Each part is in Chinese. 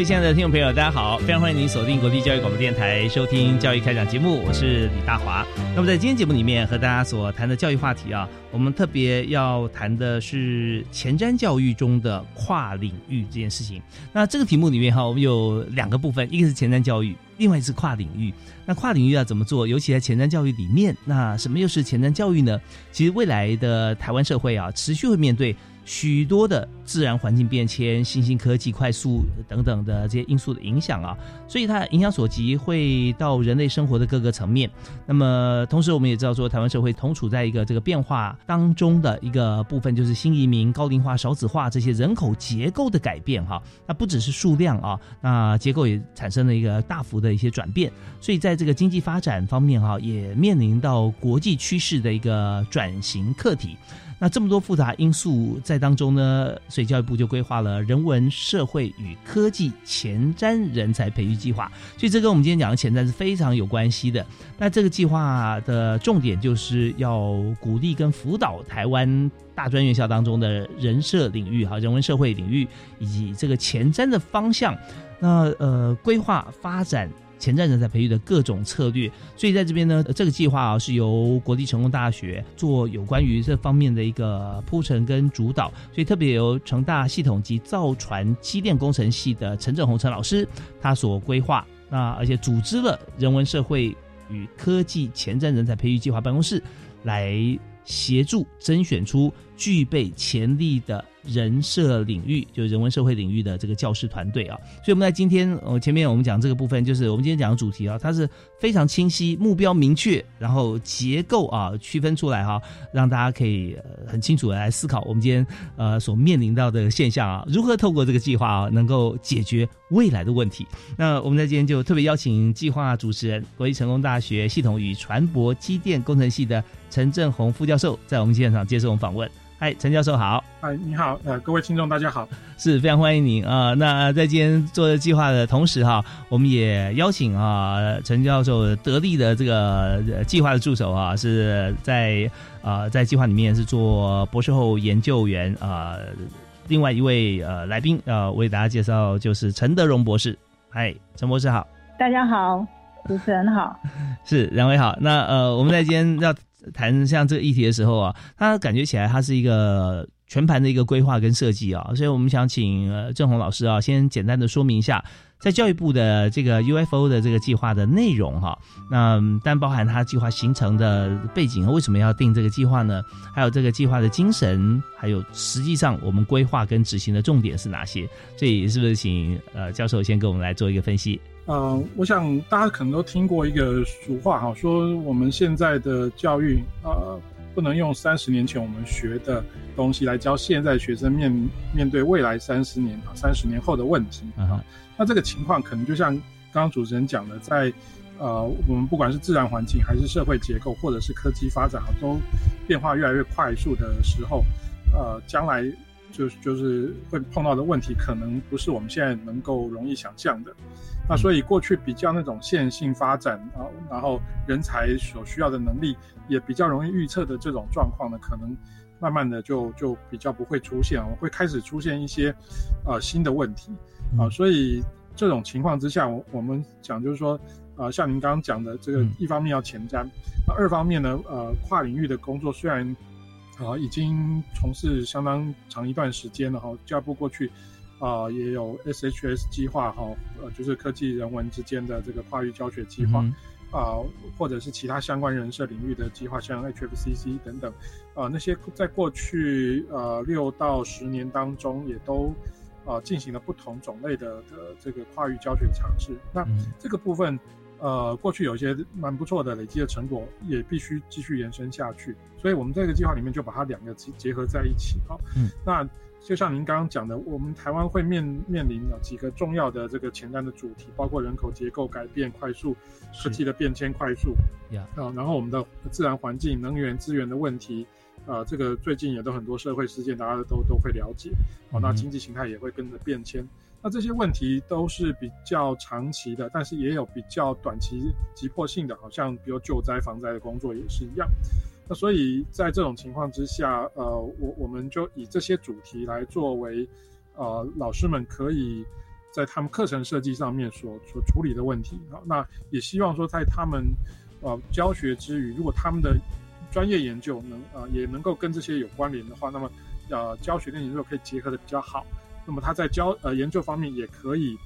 各位亲爱的听众朋友，大家好！非常欢迎您锁定国立教育广播电台收听《教育开讲》节目，我是李大华。那么在今天节目里面和大家所谈的教育话题啊，我们特别要谈的是前瞻教育中的跨领域这件事情。那这个题目里面哈，我们有两个部分，一个是前瞻教育，另外一个是跨领域。那跨领域要怎么做？尤其在前瞻教育里面，那什么又是前瞻教育呢？其实未来的台湾社会啊，持续会面对。许多的自然环境变迁、新兴科技快速等等的这些因素的影响啊，所以它影响所及会到人类生活的各个层面。那么，同时我们也知道说，台湾社会同处在一个这个变化当中的一个部分，就是新移民、高龄化、少子化这些人口结构的改变哈。那不只是数量啊，那结构也产生了一个大幅的一些转变。所以在这个经济发展方面哈，也面临到国际趋势的一个转型课题。那这么多复杂因素在当中呢，所以教育部就规划了人文社会与科技前瞻人才培育计划。所以这跟我们今天讲的前瞻是非常有关系的。那这个计划的重点就是要鼓励跟辅导台湾大专院校当中的人设领域、哈人文社会领域以及这个前瞻的方向，那呃规划发展。前瞻人才培育的各种策略，所以在这边呢，这个计划啊是由国立成功大学做有关于这方面的一个铺陈跟主导，所以特别由成大系统及造船机电工程系的陈正宏陈老师他所规划，那而且组织了人文社会与科技前瞻人才培育计划办公室来协助甄选出具备潜力的。人设领域，就是人文社会领域的这个教师团队啊，所以我们在今天，呃，前面我们讲这个部分，就是我们今天讲的主题啊，它是非常清晰、目标明确，然后结构啊区分出来哈，让大家可以很清楚的来思考我们今天呃所面临到的现象啊，如何透过这个计划啊，能够解决未来的问题。那我们在今天就特别邀请计划主持人，国立成功大学系统与船舶机电工程系的陈正宏副教授，在我们现场接受我们访问。嗨，陈教授好。哎，你好，呃，各位听众大家好，是非常欢迎您啊。那在今天做计划的同时哈，我们也邀请啊陈教授得力的这个计划的助手啊，是在啊在计划里面是做博士后研究员啊。另外一位呃来宾啊，为大家介绍就是陈德荣博士。嗨，陈博士好。大家好，主持人好。是两位好。那呃，我们在今天要。谈像这个议题的时候啊，他感觉起来他是一个全盘的一个规划跟设计啊，所以我们想请呃郑红老师啊，先简单的说明一下，在教育部的这个 UFO 的这个计划的内容哈，那但包含它计划形成的背景，为什么要定这个计划呢？还有这个计划的精神，还有实际上我们规划跟执行的重点是哪些？所以是不是请呃教授先跟我们来做一个分析？呃，我想大家可能都听过一个俗话哈，说我们现在的教育呃，不能用三十年前我们学的东西来教现在学生面面对未来三十年啊三十年后的问题啊。那这个情况可能就像刚刚主持人讲的，在呃我们不管是自然环境还是社会结构或者是科技发展啊，都变化越来越快速的时候，呃，将来就就是会碰到的问题，可能不是我们现在能够容易想象的。那所以过去比较那种线性发展啊，然后人才所需要的能力也比较容易预测的这种状况呢，可能慢慢的就就比较不会出现，会开始出现一些呃新的问题啊。所以这种情况之下，我我们讲就是说，呃，像您刚刚讲的这个，一方面要前瞻，那二方面呢，呃，跨领域的工作虽然啊已经从事相当长一段时间了哈，教育部过去。啊，也有 SHS 计划哈，呃，就是科技人文之间的这个跨域教学计划。啊，或者是其他相关人设领域的计划，像 HFCC 等等，啊，那些在过去呃六到十年当中，也都啊进行了不同种类的的这个跨域教学尝试。那这个部分，呃，过去有一些蛮不错的累积的成果，也必须继续延伸下去。所以我们这个计划里面就把它两个结结合在一起啊。嗯，那。就像您刚刚讲的，我们台湾会面面临的几个重要的这个前瞻的主题，包括人口结构改变快速、科技的变迁快速，啊，然后我们的自然环境、能源资源的问题，啊，这个最近也都很多社会事件，大家都都会了解，哦，那经济形态也会跟着变迁，那这些问题都是比较长期的，但是也有比较短期急迫性的，好像比如救灾防灾的工作也是一样。那所以在这种情况之下，呃，我我们就以这些主题来作为，呃，老师们可以在他们课程设计上面所所处理的问题好。那也希望说，在他们呃教学之余，如果他们的专业研究能呃也能够跟这些有关联的话，那么呃教学跟研究可以结合的比较好。那么他在教呃研究方面也可以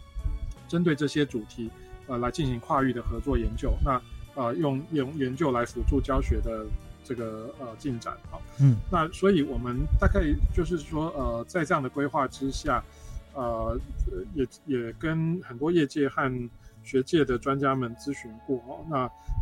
针对这些主题呃来进行跨域的合作研究。那呃用用研究来辅助教学的。这个呃进展好，嗯，那所以我们大概就是说呃，在这样的规划之下，呃，也也跟很多业界和学界的专家们咨询过哦，那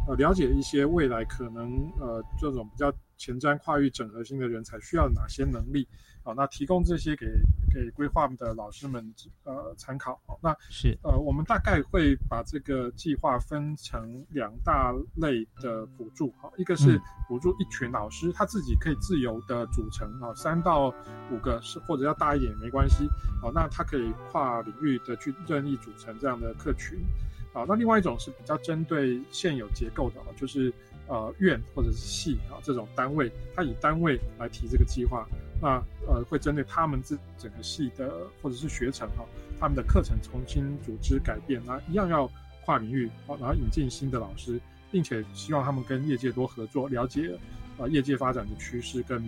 呃了解一些未来可能呃这种比较前瞻跨域整合性的人才需要哪些能力。好，那提供这些给给规划的老师们呃参考。好，那是呃，我们大概会把这个计划分成两大类的补助。好，一个是补助一群老师，他自己可以自由的组成啊，三到五个是或者要大一点也没关系。好，那他可以跨领域的去任意组成这样的客群。好，那另外一种是比较针对现有结构的，就是呃院或者是系啊这种单位，他以单位来提这个计划。那呃，会针对他们这整个系的或者是学程哈，他们的课程重新组织改变，那一样要跨领域，然后引进新的老师，并且希望他们跟业界多合作，了解呃业界发展的趋势跟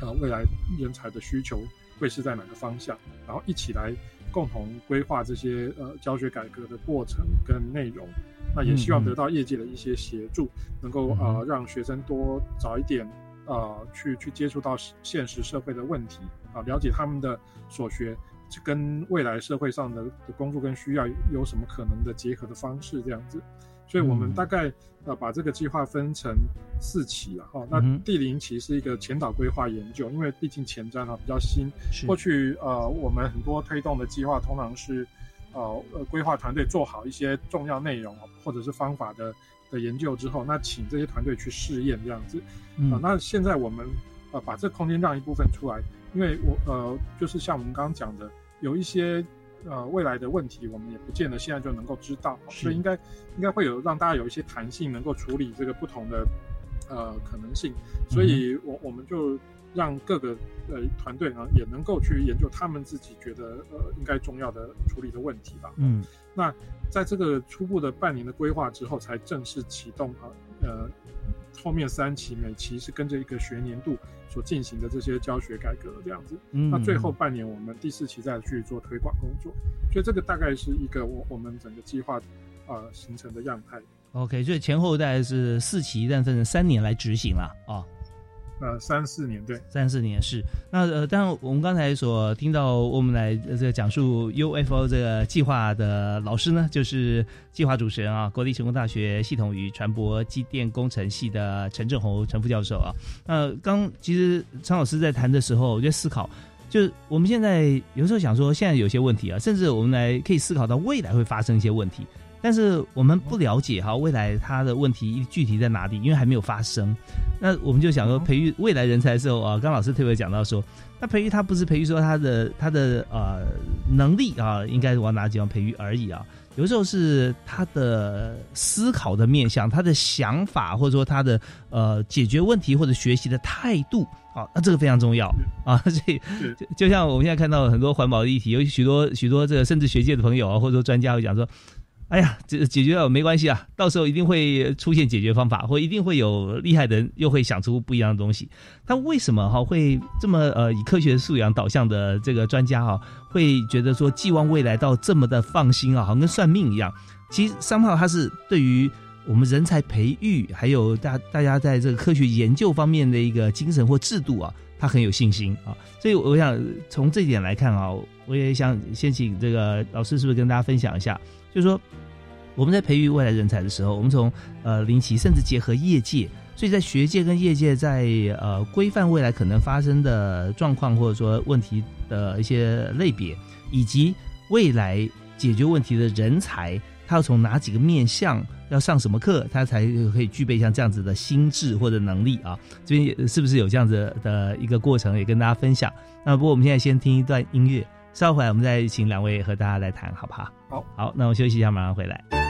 呃未来人才的需求会是在哪个方向，然后一起来共同规划这些呃教学改革的过程跟内容。那也希望得到业界的一些协助，能够呃让学生多早一点。呃，去去接触到现实社会的问题啊，了解他们的所学，跟未来社会上的的工作跟需要有什么可能的结合的方式，这样子。所以我们大概呃把这个计划分成四期了哈。那第零期是一个前导规划研究，因为毕竟前瞻哈比较新，过去呃我们很多推动的计划通常是呃呃规划团队做好一些重要内容或者是方法的。的研究之后，那请这些团队去试验这样子，啊，那现在我们呃把这空间让一部分出来，因为我呃就是像我们刚刚讲的，有一些呃未来的问题，我们也不见得现在就能够知道，所以应该应该会有让大家有一些弹性，能够处理这个不同的呃可能性，所以我我们就让各个呃团队呢也能够去研究他们自己觉得呃应该重要的处理的问题吧，嗯。那在这个初步的半年的规划之后，才正式启动啊，呃，后面三期每期是跟着一个学年度所进行的这些教学改革这样子。嗯，那最后半年我们第四期再去做推广工作，所以这个大概是一个我我们整个计划呃形成的样态。OK，所以前后大概是四期，但分成三年来执行了啊。呃，三四年对，三四年是那呃，但我们刚才所听到我们来这个讲述 UFO 这个计划的老师呢，就是计划主持人啊，国立成功大学系统与传播机电工程系的陈正宏陈副教授啊。那刚其实陈老师在谈的时候，我在思考，就是我们现在有时候想说，现在有些问题啊，甚至我们来可以思考到未来会发生一些问题。但是我们不了解哈，未来它的问题具体在哪里？因为还没有发生。那我们就想说，培育未来人才的时候啊，刚老师特别讲到说，那培育他不是培育说他的他的呃能力啊，应该往哪地方培育而已啊。有时候是他的思考的面向，他的想法，或者说他的呃解决问题或者学习的态度啊，那这个非常重要啊。所以就就像我们现在看到很多环保的议题，有许多许多这个甚至学界的朋友啊，或者说专家会讲说。哎呀，这解决了没关系啊，到时候一定会出现解决方法，或一定会有厉害的人又会想出不一样的东西。他为什么哈会这么呃以科学素养导向的这个专家哈会觉得说寄望未来到这么的放心啊，好像跟算命一样？其实三炮他是对于我们人才培育，还有大大家在这个科学研究方面的一个精神或制度啊，他很有信心啊。所以我想从这点来看啊，我也想先请这个老师是不是跟大家分享一下，就是说。我们在培育未来人才的时候，我们从呃林奇，甚至结合业界，所以在学界跟业界在呃规范未来可能发生的状况，或者说问题的一些类别，以及未来解决问题的人才，他要从哪几个面向，要上什么课，他才可以具备像这样子的心智或者能力啊？这边是不是有这样子的一个过程，也跟大家分享？那不过我们现在先听一段音乐，稍后回来我们再请两位和大家来谈，好不好？好，好，那我休息一下，马上回来。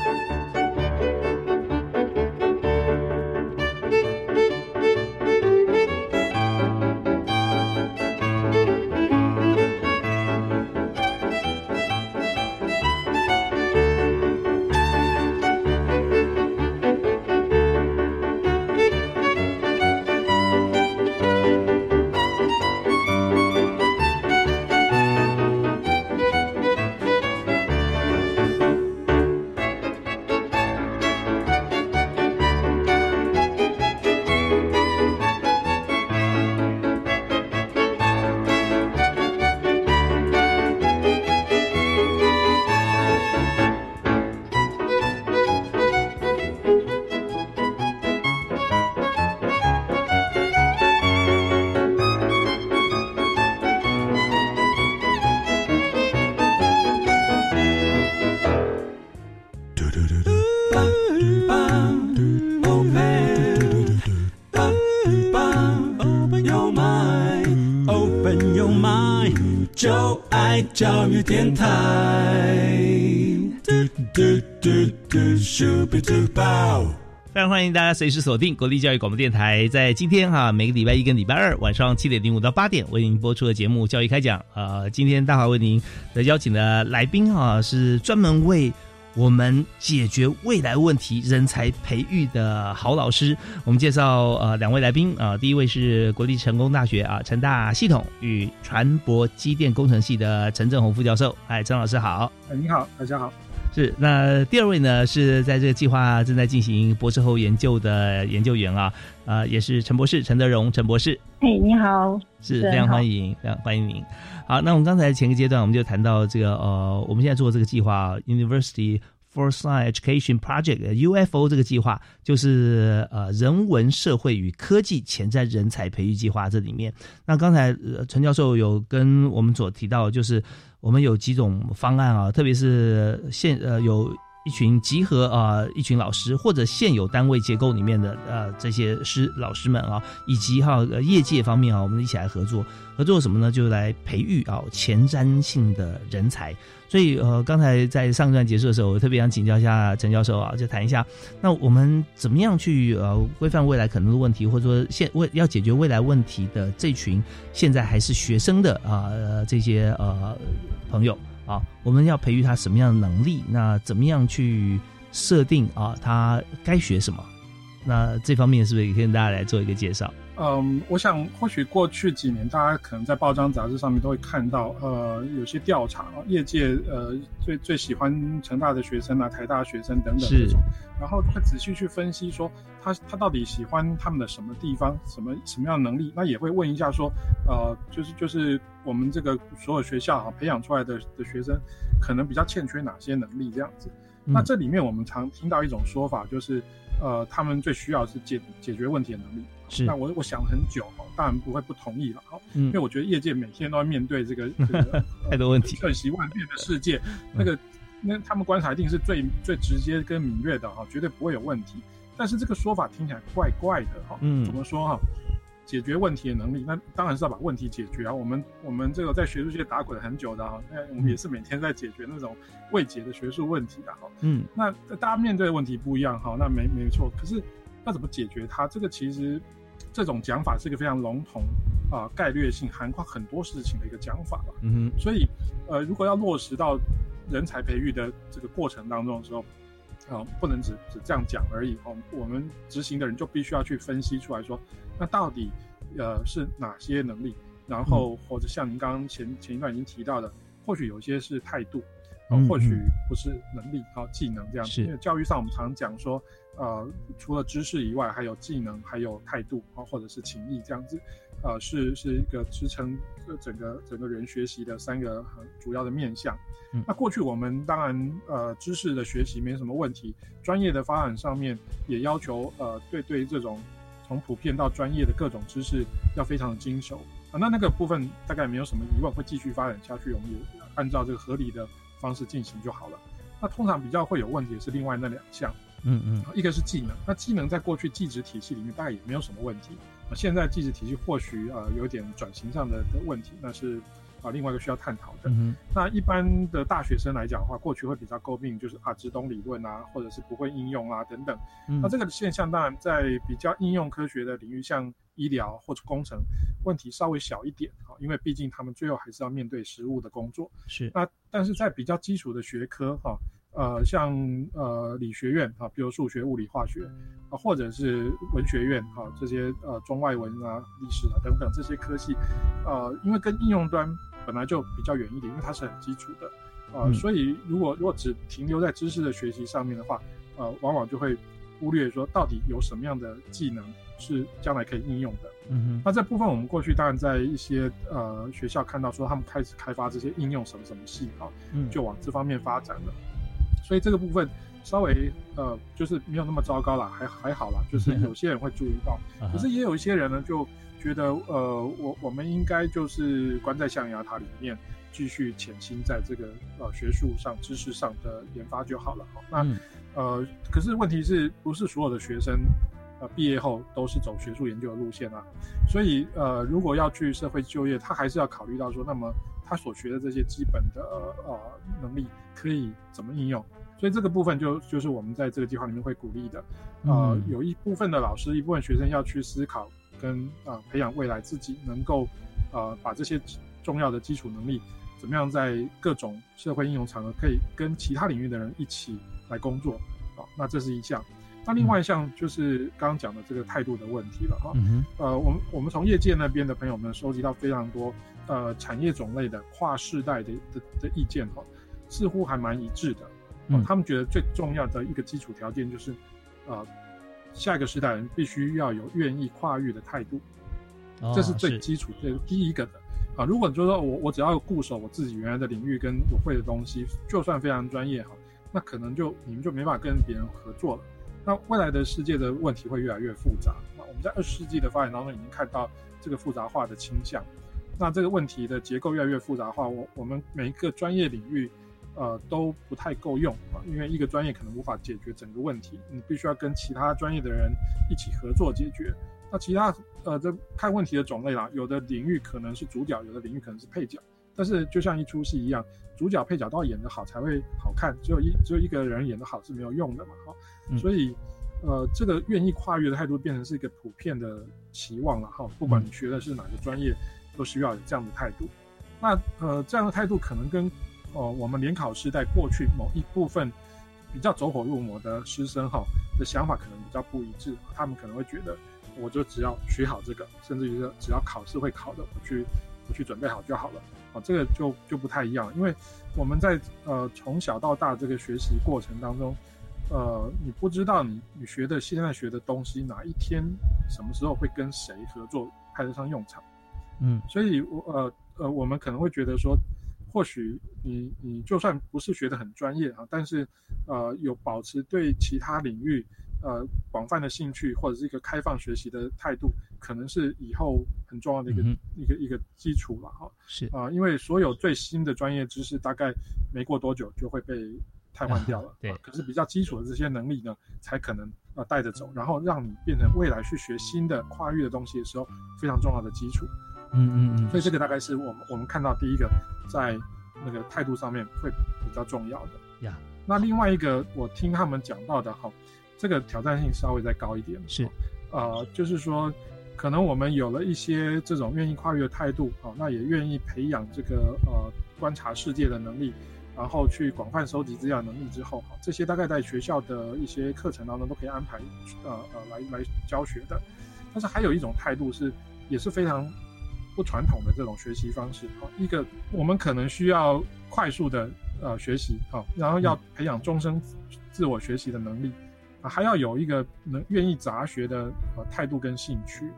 电台。非常欢迎大家随时锁定国立教育广播电台，在今天哈，每个礼拜一跟礼拜二晚上七点零五到八点为您播出的节目《教育开讲》啊，今天大华为您的邀请的来宾哈，是专门为。我们解决未来问题、人才培育的好老师，我们介绍呃两位来宾啊，第一位是国立成功大学啊成大系统与船舶机电工程系的陈正宏副教授，哎，陈老师好，哎，你好，大家好。是，那第二位呢是在这个计划正在进行博士后研究的研究员啊，呃，也是陈博士陈德荣陈博士。哎，你好，是非常欢迎，非常欢迎您。好，那我们刚才前个阶段我们就谈到这个呃，我们现在做这个计划，University for Science Education Project（UFO） 这个计划，就是呃人文社会与科技潜在人才培育计划这里面。那刚才呃陈教授有跟我们所提到，就是。我们有几种方案啊，特别是现呃有一群集合啊一群老师或者现有单位结构里面的呃这些师老师们啊，以及哈业界方面啊，我们一起来合作，合作什么呢？就是来培育啊前瞻性的人才。所以呃，刚才在上一段结束的时候，我特别想请教一下陈教授啊，就谈一下，那我们怎么样去呃规范未来可能的问题，或者说现未要解决未来问题的这群现在还是学生的啊这些呃朋友啊，我们要培育他什么样的能力？那怎么样去设定啊他该学什么？那这方面是不是也可以跟大家来做一个介绍？嗯，我想或许过去几年，大家可能在报章杂志上面都会看到，呃，有些调查，业界呃最最喜欢成大的学生啊，台大学生等等这种，然后会仔细去分析说他他到底喜欢他们的什么地方，什么什么样的能力，那也会问一下说，呃，就是就是我们这个所有学校哈培养出来的的学生，可能比较欠缺哪些能力这样子。那这里面我们常听到一种说法，就是呃，他们最需要是解解决问题的能力。是，那我我想了很久哈，当然不会不同意了哈，因为我觉得业界每天都要面对这个 这个太多问题，瞬息万变的世界，那个那他们观察一定是最最直接跟敏锐的哈，绝对不会有问题。但是这个说法听起来怪怪的哈，嗯，怎么说哈？解决问题的能力，那当然是要把问题解决啊。我们我们这个在学术界打滚很久的哈，那我们也是每天在解决那种未解的学术问题的哈，嗯，那大家面对的问题不一样哈，那没没错，可是要怎么解决它？这个其实。这种讲法是一个非常笼统啊，概略性涵盖很多事情的一个讲法了。嗯哼，所以呃，如果要落实到人才培育的这个过程当中的时候，啊，不能只只这样讲而已哦。我们执行的人就必须要去分析出来说，那到底呃是哪些能力，然后或者像您刚刚前前一段已经提到的，或许有些是态度。啊，或许不是能力啊，技能这样子。因为教育上我们常讲说，呃，除了知识以外，还有技能，还有态度啊，或者是情谊这样子，呃，是是一个支撑整个整个人学习的三个很主要的面向。那过去我们当然呃知识的学习没什么问题，专业的发展上面也要求呃对对这种从普遍到专业的各种知识要非常的精熟啊。那那个部分大概没有什么疑问，会继续发展下去。我们也按照这个合理的。方式进行就好了。那通常比较会有问题是另外那两项，嗯嗯，一个是技能。那技能在过去技职体系里面大概也没有什么问题。啊，现在技职体系或许呃有点转型上的的问题，那是啊另外一个需要探讨的。嗯那一般的大学生来讲的话，过去会比较诟病就是啊只懂理论啊，或者是不会应用啊等等。嗯那这个现象当然在比较应用科学的领域，像医疗或者工程，问题稍微小一点啊，因为毕竟他们最后还是要面对实务的工作。是那。但是在比较基础的学科哈，呃，像呃理学院啊，比如数学、物理、化学啊，或者是文学院啊，这些呃中外文啊、历史啊等等这些科系，呃，因为跟应用端本来就比较远一点，因为它是很基础的，呃，所以如果如果只停留在知识的学习上面的话，呃，往往就会忽略说到底有什么样的技能是将来可以应用的。嗯哼，那这部分我们过去当然在一些呃学校看到说他们开始开发这些应用什么什么系啊，嗯，就往这方面发展了。所以这个部分稍微呃就是没有那么糟糕了，还还好啦，就是有些人会注意到，可是也有一些人呢就觉得呃我我们应该就是关在象牙塔里面继续潜心在这个呃学术上知识上的研发就好了。好，那呃可是问题是不是所有的学生？呃，毕业后都是走学术研究的路线啊，所以呃，如果要去社会就业，他还是要考虑到说，那么他所学的这些基本的呃能力可以怎么应用？所以这个部分就就是我们在这个计划里面会鼓励的，呃，有一部分的老师，一部分学生要去思考跟呃培养未来自己能够呃把这些重要的基础能力，怎么样在各种社会应用场合可以跟其他领域的人一起来工作。啊，那这是一项。那另外一项就是刚刚讲的这个态度的问题了哈，呃，我们我们从业界那边的朋友们收集到非常多呃产业种类的跨世代的的的意见哈，似乎还蛮一致的，他们觉得最重要的一个基础条件就是，呃，下一个时代人必须要有愿意跨越的态度，这是最基础的第一个的啊。如果你就说我我只要固守我自己原来的领域跟我会的东西，就算非常专业哈，那可能就你们就没法跟别人合作了。那未来的世界的问题会越来越复杂。那我们在二十世纪的发展当中已经看到这个复杂化的倾向。那这个问题的结构越来越复杂化，我我们每一个专业领域，呃，都不太够用啊，因为一个专业可能无法解决整个问题，你必须要跟其他专业的人一起合作解决。那其他呃，这看问题的种类啦，有的领域可能是主角，有的领域可能是配角。但是就像一出戏一样，主角配角都要演得好才会好看，只有一只有一个人演得好是没有用的嘛，哈。所以，呃，这个愿意跨越的态度变成是一个普遍的期望了哈。不管你学的是哪个专业，都需要有这样的态度。那呃，这样的态度可能跟哦我们联考时代过去某一部分比较走火入魔的师生哈的想法可能比较不一致。他们可能会觉得，我就只要学好这个，甚至于说只要考试会考的，我去我去准备好就好了。啊，这个就就不太一样，因为我们在呃从小到大这个学习过程当中。呃，你不知道你你学的现在学的东西哪一天什么时候会跟谁合作派得上用场，嗯，所以我呃呃我们可能会觉得说，或许你你就算不是学的很专业啊，但是呃有保持对其他领域呃广泛的兴趣或者是一个开放学习的态度，可能是以后很重要的一个一个一个基础了哈。是啊，因为所有最新的专业知识大概没过多久就会被。太换掉了，对。可是比较基础的这些能力呢，才可能呃带着走，然后让你变成未来去学新的跨越的东西的时候非常重要的基础。嗯嗯嗯。所以这个大概是我们我们看到第一个在那个态度上面会比较重要的呀。那另外一个我听他们讲到的哈，这个挑战性稍微再高一点是，呃，就是说可能我们有了一些这种愿意跨越的态度啊，那也愿意培养这个呃观察世界的能力。然后去广泛收集资料能力之后，这些大概在学校的一些课程当中都可以安排，呃呃来来教学的。但是还有一种态度是，也是非常不传统的这种学习方式。哈，一个我们可能需要快速的呃学习，好，然后要培养终身自我学习的能力，啊，还要有一个能愿意杂学的呃态度跟兴趣。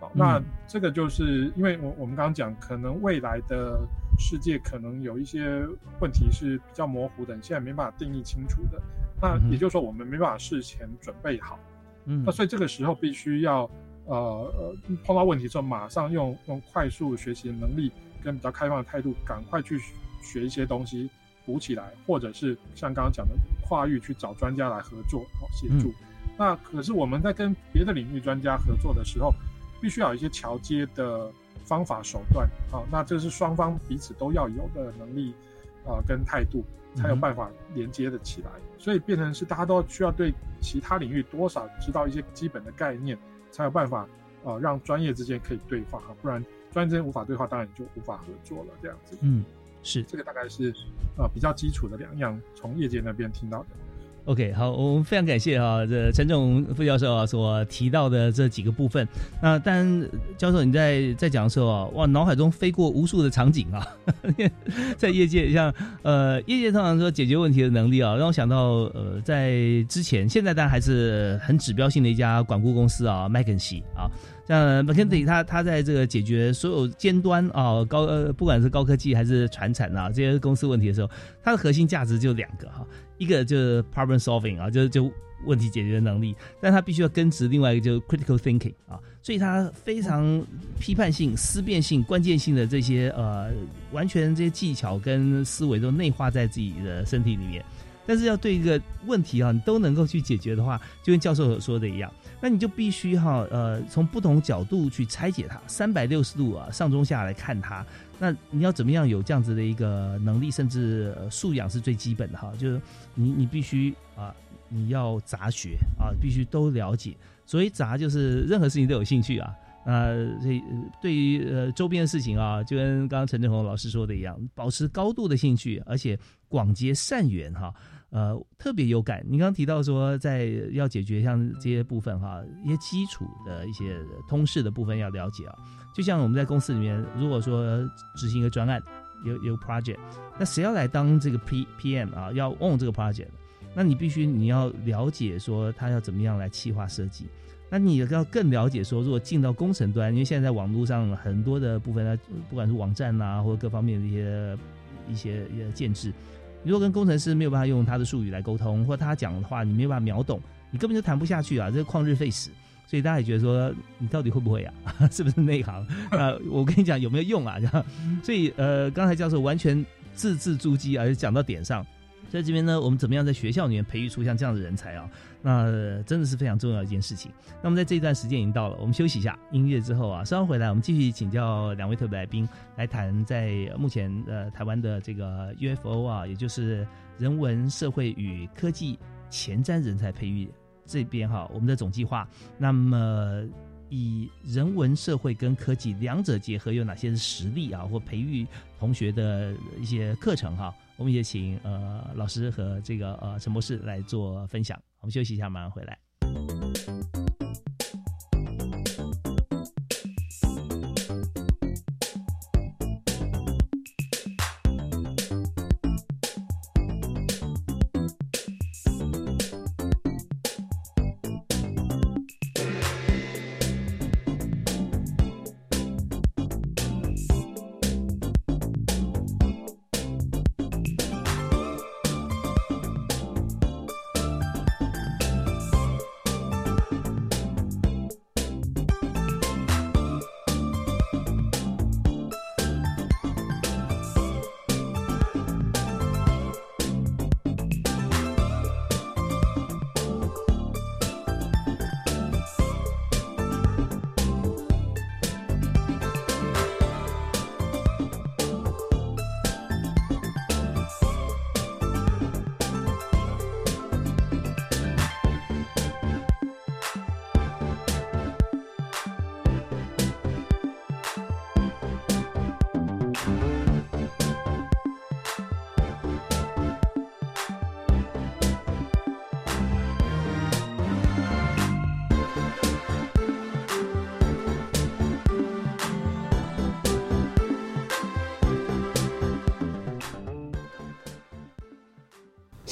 好，那这个就是因为我我们刚刚讲，可能未来的世界可能有一些问题是比较模糊的，你现在没办法定义清楚的。那也就是说，我们没办法事前准备好。嗯，那所以这个时候必须要。呃呃，碰到问题之后，马上用用快速学习的能力跟比较开放的态度，赶快去学一些东西补起来，或者是像刚刚讲的跨域去找专家来合作，好协助。那可是我们在跟别的领域专家合作的时候，必须要有一些桥接的方法手段，啊，那这是双方彼此都要有的能力啊跟态度，才有办法连接的起来。所以变成是大家都需要对其他领域多少知道一些基本的概念。才有办法，呃，让专业之间可以对话哈，不然专业之间无法对话，当然就无法合作了。这样子，嗯，是这个大概是，呃，比较基础的两样，从业界那边听到的。OK，好，我们非常感谢哈，这陈总副教授啊所提到的这几个部分。那当然，教授你在在讲的时候啊，哇，脑海中飞过无数的场景啊，在业界像呃，业界通常说解决问题的能力啊，让我想到呃，在之前，现在当然还是很指标性的一家管顾公司啊，麦肯锡啊。像 McKinsey，他他在这个解决所有尖端啊高呃不管是高科技还是传产啊这些公司问题的时候，它的核心价值就两个哈，一个就是 problem solving 啊，就是就问题解决能力，但它必须要根植另外一个就是 critical thinking 啊，所以它非常批判性、思辨性、关键性的这些呃完全这些技巧跟思维都内化在自己的身体里面，但是要对一个问题啊你都能够去解决的话，就跟教授所说的一样。那你就必须哈呃从不同角度去拆解它，三百六十度啊上中下来看它。那你要怎么样有这样子的一个能力，甚至素养是最基本的哈，就是你你必须啊你要杂学啊，必须都了解。所以杂就是任何事情都有兴趣啊。那这对于呃周边的事情啊，就跟刚刚陈振宏老师说的一样，保持高度的兴趣，而且广结善缘哈。呃，特别有感。你刚刚提到说，在要解决像这些部分哈，一些基础的一些通识的部分要了解啊。就像我们在公司里面，如果说执行一个专案，有有 project，那谁要来当这个 P P M 啊？要 own 这个 project，那你必须你要了解说他要怎么样来企划设计。那你要更了解说，如果进到工程端，因为现在在网络上很多的部分呢，不管是网站呐，或者各方面的一些一些一些建制。如果跟工程师没有办法用他的术语来沟通，或他讲的话你没有办法秒懂，你根本就谈不下去啊！这旷日费时，所以大家也觉得说你到底会不会啊？是不是内行？啊，我跟你讲有没有用啊？这样，所以呃，刚才教授完全字字珠玑，而且讲到点上。在这边呢，我们怎么样在学校里面培育出像这样的人才啊？那真的是非常重要一件事情。那么在这一段时间已经到了，我们休息一下音乐之后啊，稍后回来我们继续请教两位特别来宾来谈在目前呃台湾的这个 UFO 啊，也就是人文社会与科技前瞻人才培育这边哈，我们的总计划。那么以人文社会跟科技两者结合有哪些实力啊，或培育同学的一些课程哈？我们也请呃老师和这个呃陈博士来做分享。我们休息一下，马上回来。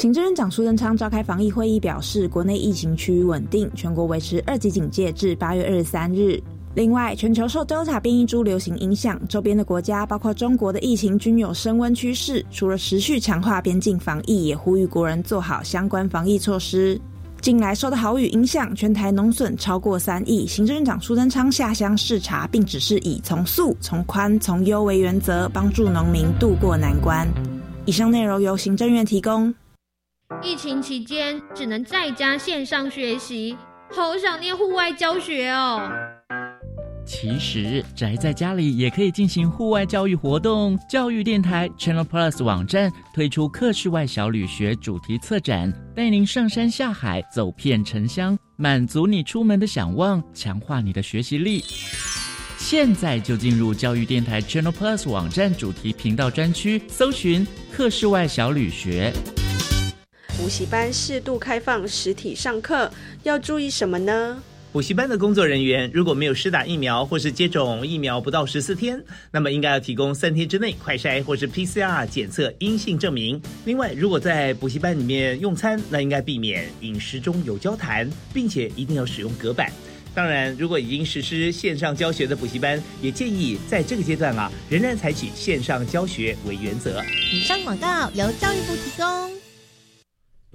行政院长苏贞昌召开防疫会议，表示国内疫情趋于稳定，全国维持二级警戒至八月二十三日。另外，全球受 Delta 变异株流行影响，周边的国家包括中国的疫情均有升温趋势。除了持续强化边境防疫，也呼吁国人做好相关防疫措施。近来受到豪雨影响，全台农损超过三亿。行政院长苏贞昌下乡视察，并指示以从速、从宽、从优为原则，帮助农民渡过难关。以上内容由行政院提供。疫情期间只能在家线上学习，好想念户外教学哦。其实宅在家里也可以进行户外教育活动。教育电台 Channel Plus 网站推出课室外小旅学主题策展，带您上山下海，走遍城乡，满足你出门的想望，强化你的学习力。现在就进入教育电台 Channel Plus 网站主题频道专区，搜寻课室外小旅学。补习班适度开放实体上课，要注意什么呢？补习班的工作人员如果没有施打疫苗或是接种疫苗不到十四天，那么应该要提供三天之内快筛或是 PCR 检测阴性证明。另外，如果在补习班里面用餐，那应该避免饮食中有交谈，并且一定要使用隔板。当然，如果已经实施线上教学的补习班，也建议在这个阶段啊，仍然采取线上教学为原则。以上广告由教育部提供。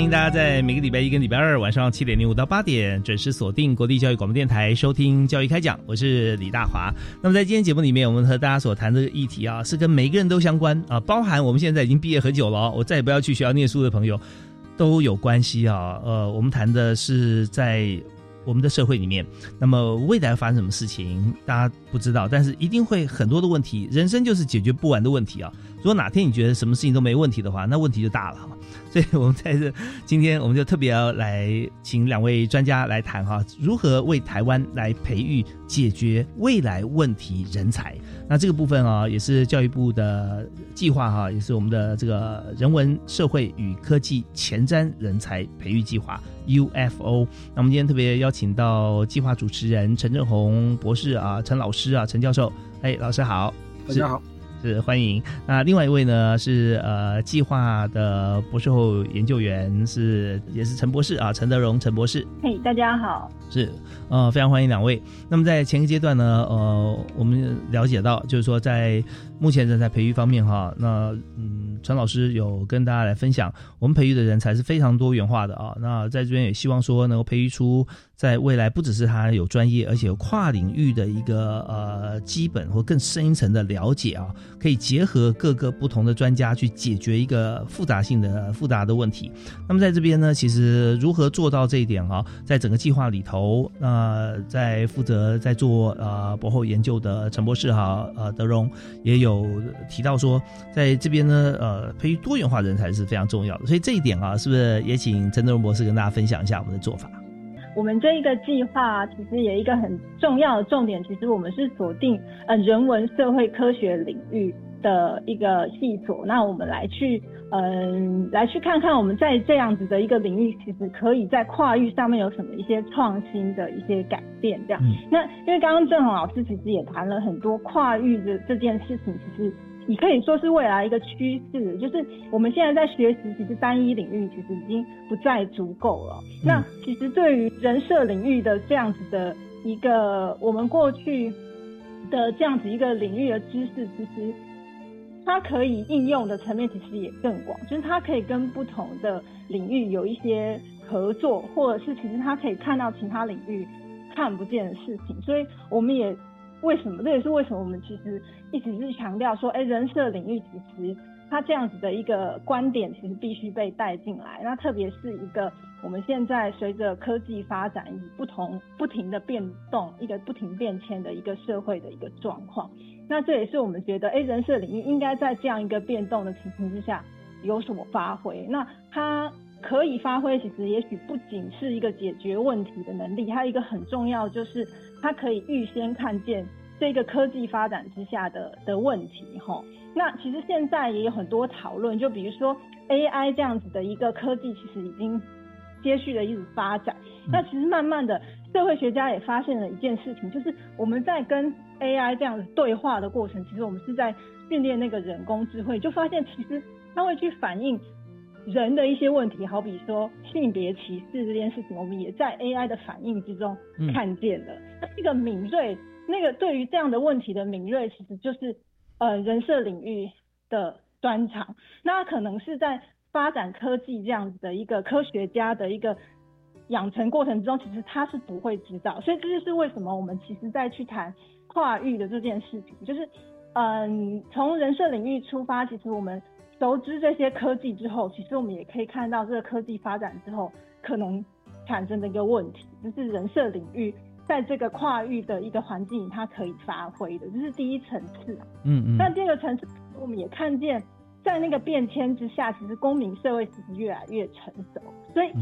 欢迎大家在每个礼拜一跟礼拜二晚上七点零五到八点准时锁定国立教育广播电台收听教育开讲，我是李大华。那么在今天节目里面，我们和大家所谈的议题啊，是跟每个人都相关啊，包含我们现在已经毕业很久了，我再也不要去学校念书的朋友都有关系啊。呃，我们谈的是在我们的社会里面，那么未来发生什么事情，大家不知道，但是一定会很多的问题，人生就是解决不完的问题啊。如果哪天你觉得什么事情都没问题的话，那问题就大了。所以我们在这今天，我们就特别要来请两位专家来谈哈，如何为台湾来培育、解决未来问题人才。那这个部分啊，也是教育部的计划哈，也是我们的这个人文社会与科技前瞻人才培育计划 UFO。那我们今天特别邀请到计划主持人陈正宏博士啊，陈老师啊，陈教授，哎，老师好，大家好。是欢迎。那另外一位呢是呃计划的博士后研究员，是也是陈博士啊，陈德荣陈博士。嘿，大家好。是呃非常欢迎两位。那么在前个阶段呢，呃我们了解到就是说在目前人才培育方面哈，那嗯陈老师有跟大家来分享，我们培育的人才是非常多元化的啊。那在这边也希望说能够培育出。在未来，不只是他有专业，而且有跨领域的一个呃基本或更深一层的了解啊，可以结合各个不同的专家去解决一个复杂性的复杂的问题。那么在这边呢，其实如何做到这一点啊？在整个计划里头，那在负责在做呃博后研究的陈博士哈呃德荣也有有提到说，在这边呢呃培育多元化人才是非常重要的。所以这一点啊，是不是也请陈德荣博士跟大家分享一下我们的做法？我们这一个计划其实有一个很重要的重点，其实我们是锁定呃人文社会科学领域的一个系所。那我们来去嗯来去看看我们在这样子的一个领域，其实可以在跨域上面有什么一些创新的一些改变这样。那因为刚刚郑宏老师其实也谈了很多跨域的这件事情，其实。你可以说是未来一个趋势，就是我们现在在学习，其实单一领域其实已经不再足够了。那其实对于人设领域的这样子的一个，我们过去的这样子一个领域的知识，其实它可以应用的层面其实也更广，就是它可以跟不同的领域有一些合作，或者是其实它可以看到其他领域看不见的事情，所以我们也。为什么？这也是为什么我们其实一直是强调说，哎，人设领域其实它这样子的一个观点，其实必须被带进来。那特别是一个我们现在随着科技发展，以不同不停的变动，一个不停变迁的一个社会的一个状况。那这也是我们觉得，哎，人设领域应该在这样一个变动的情形之下有所发挥。那它可以发挥，其实也许不仅是一个解决问题的能力，还有一个很重要，就是它可以预先看见这个科技发展之下的的问题。哈，那其实现在也有很多讨论，就比如说 AI 这样子的一个科技，其实已经接续了一直发展。那其实慢慢的，社会学家也发现了一件事情，就是我们在跟 AI 这样子对话的过程，其实我们是在训练那个人工智慧，就发现其实它会去反映人的一些问题，好比说性别歧视这件事情，我们也在 AI 的反应之中看见了。那这个敏锐，那个对于这样的问题的敏锐，其实就是呃人设领域的专长。那可能是在发展科技这样子的一个科学家的一个。养成过程之中，其实他是不会知道，所以这就是为什么我们其实在去谈跨域的这件事情，就是，嗯，从人设领域出发，其实我们熟知这些科技之后，其实我们也可以看到这个科技发展之后可能产生的一个问题，就是人设领域在这个跨域的一个环境它可以发挥的，这是第一层次。嗯嗯。但第二个层次，我们也看见在那个变迁之下，其实公民社会其实越来越成熟，所以。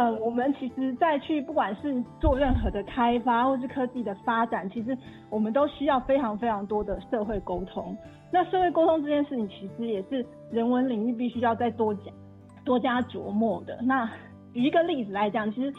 呃，我们其实再去不管是做任何的开发，或是科技的发展，其实我们都需要非常非常多的社会沟通。那社会沟通这件事情，其实也是人文领域必须要再多讲、多加琢磨的。那举一个例子来讲，其实，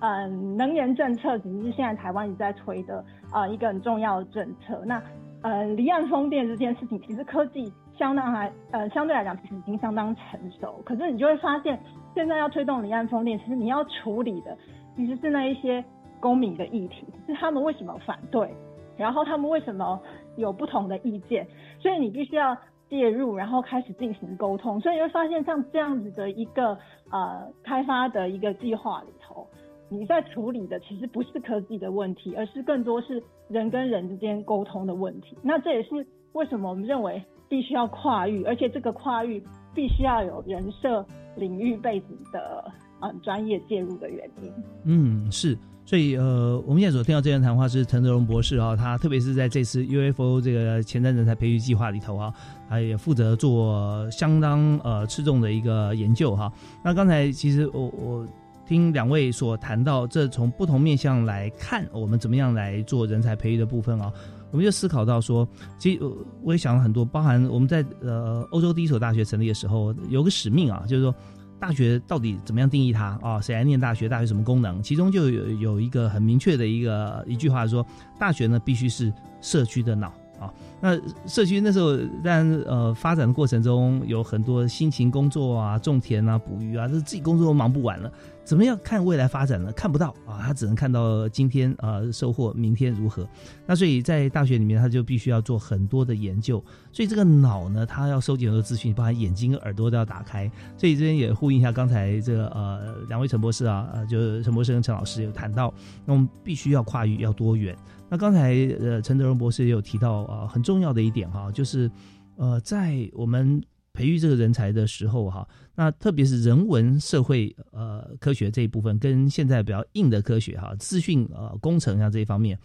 嗯，能源政策其实是现在台湾一直在推的啊一个很重要的政策。那呃，离岸风电这件事情，其实科技相当还呃相对来讲，其实已经相当成熟。可是你就会发现。现在要推动离岸风电，其实你要处理的其实是那一些公民的议题，是他们为什么反对，然后他们为什么有不同的意见，所以你必须要介入，然后开始进行沟通。所以你会发现，像这样子的一个呃开发的一个计划里头，你在处理的其实不是科技的问题，而是更多是人跟人之间沟通的问题。那这也是为什么我们认为必须要跨域，而且这个跨域必须要有人设。领域背景的嗯专业介入的原因，嗯是，所以呃我们现在所听到这段谈话是陈德荣博士啊，他特别是在这次 UFO 这个前瞻人才培育计划里头啊，他也负责做相当呃吃重的一个研究哈。那刚才其实我我听两位所谈到，这从不同面向来看，我们怎么样来做人才培育的部分啊。我们就思考到说，其实我也想了很多，包含我们在呃欧洲第一所大学成立的时候，有个使命啊，就是说大学到底怎么样定义它啊？谁来念大学？大学什么功能？其中就有有一个很明确的一个一句话说，大学呢必须是社区的脑啊。那社区那时候，但呃发展的过程中有很多辛勤工作啊，种田啊，捕鱼啊，这自己工作都忙不完了。怎么样看未来发展呢？看不到啊，他只能看到今天啊收获，明天如何？那所以在大学里面，他就必须要做很多的研究。所以这个脑呢，他要收集很多资讯，包含眼睛跟耳朵都要打开。所以这边也呼应一下刚才这个呃两位陈博士啊，呃就是陈博士跟陈老师有谈到，那我们必须要跨域，要多远。那刚才呃陈德荣博士也有提到啊，很重要的一点哈，就是呃在我们。培育这个人才的时候，哈，那特别是人文社会呃科学这一部分，跟现在比较硬的科学哈，资讯呃工程啊这一方面，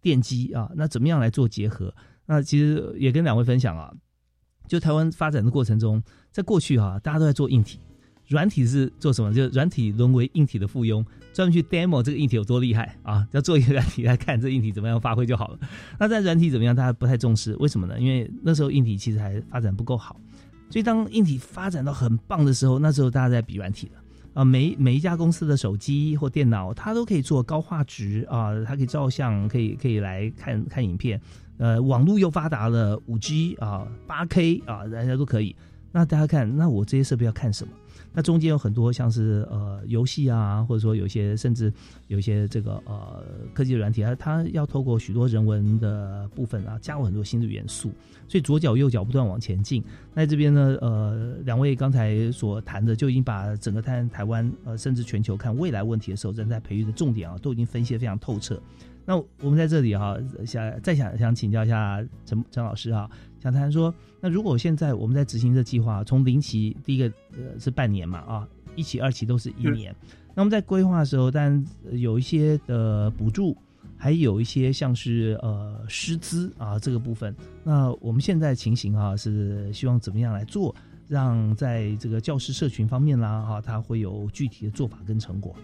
电机啊，那怎么样来做结合？那其实也跟两位分享啊，就台湾发展的过程中，在过去哈，大家都在做硬体，软体是做什么？就软体沦为硬体的附庸，专门去 demo 这个硬体有多厉害啊，要做一个软体来看这硬体怎么样发挥就好了。那在软体怎么样，大家不太重视，为什么呢？因为那时候硬体其实还发展不够好。所以，当硬体发展到很棒的时候，那时候大家在比软体了啊。每每一家公司的手机或电脑，它都可以做高画质啊，它可以照相，可以可以来看看影片。呃，网络又发达了，五 G 啊，八 K 啊，大家都可以。那大家看，那我这些设备要看什么？那中间有很多像是呃游戏啊，或者说有些甚至有一些这个呃科技软体，它它要透过许多人文的部分啊，加入很多新的元素，所以左脚右脚不断往前进。那这边呢，呃，两位刚才所谈的就已经把整个台台湾呃甚至全球看未来问题的时候，人才培育的重点啊，都已经分析的非常透彻。那我们在这里哈，想再想想请教一下陈陈老师啊，想谈说，那如果现在我们在执行这计划，从零期第一个呃是半年嘛啊，一期二期都是一年，那我们在规划的时候，但有一些的补助，还有一些像是呃师资啊这个部分，那我们现在情形啊是希望怎么样来做，让在这个教师社群方面啦哈，它会有具体的做法跟成果。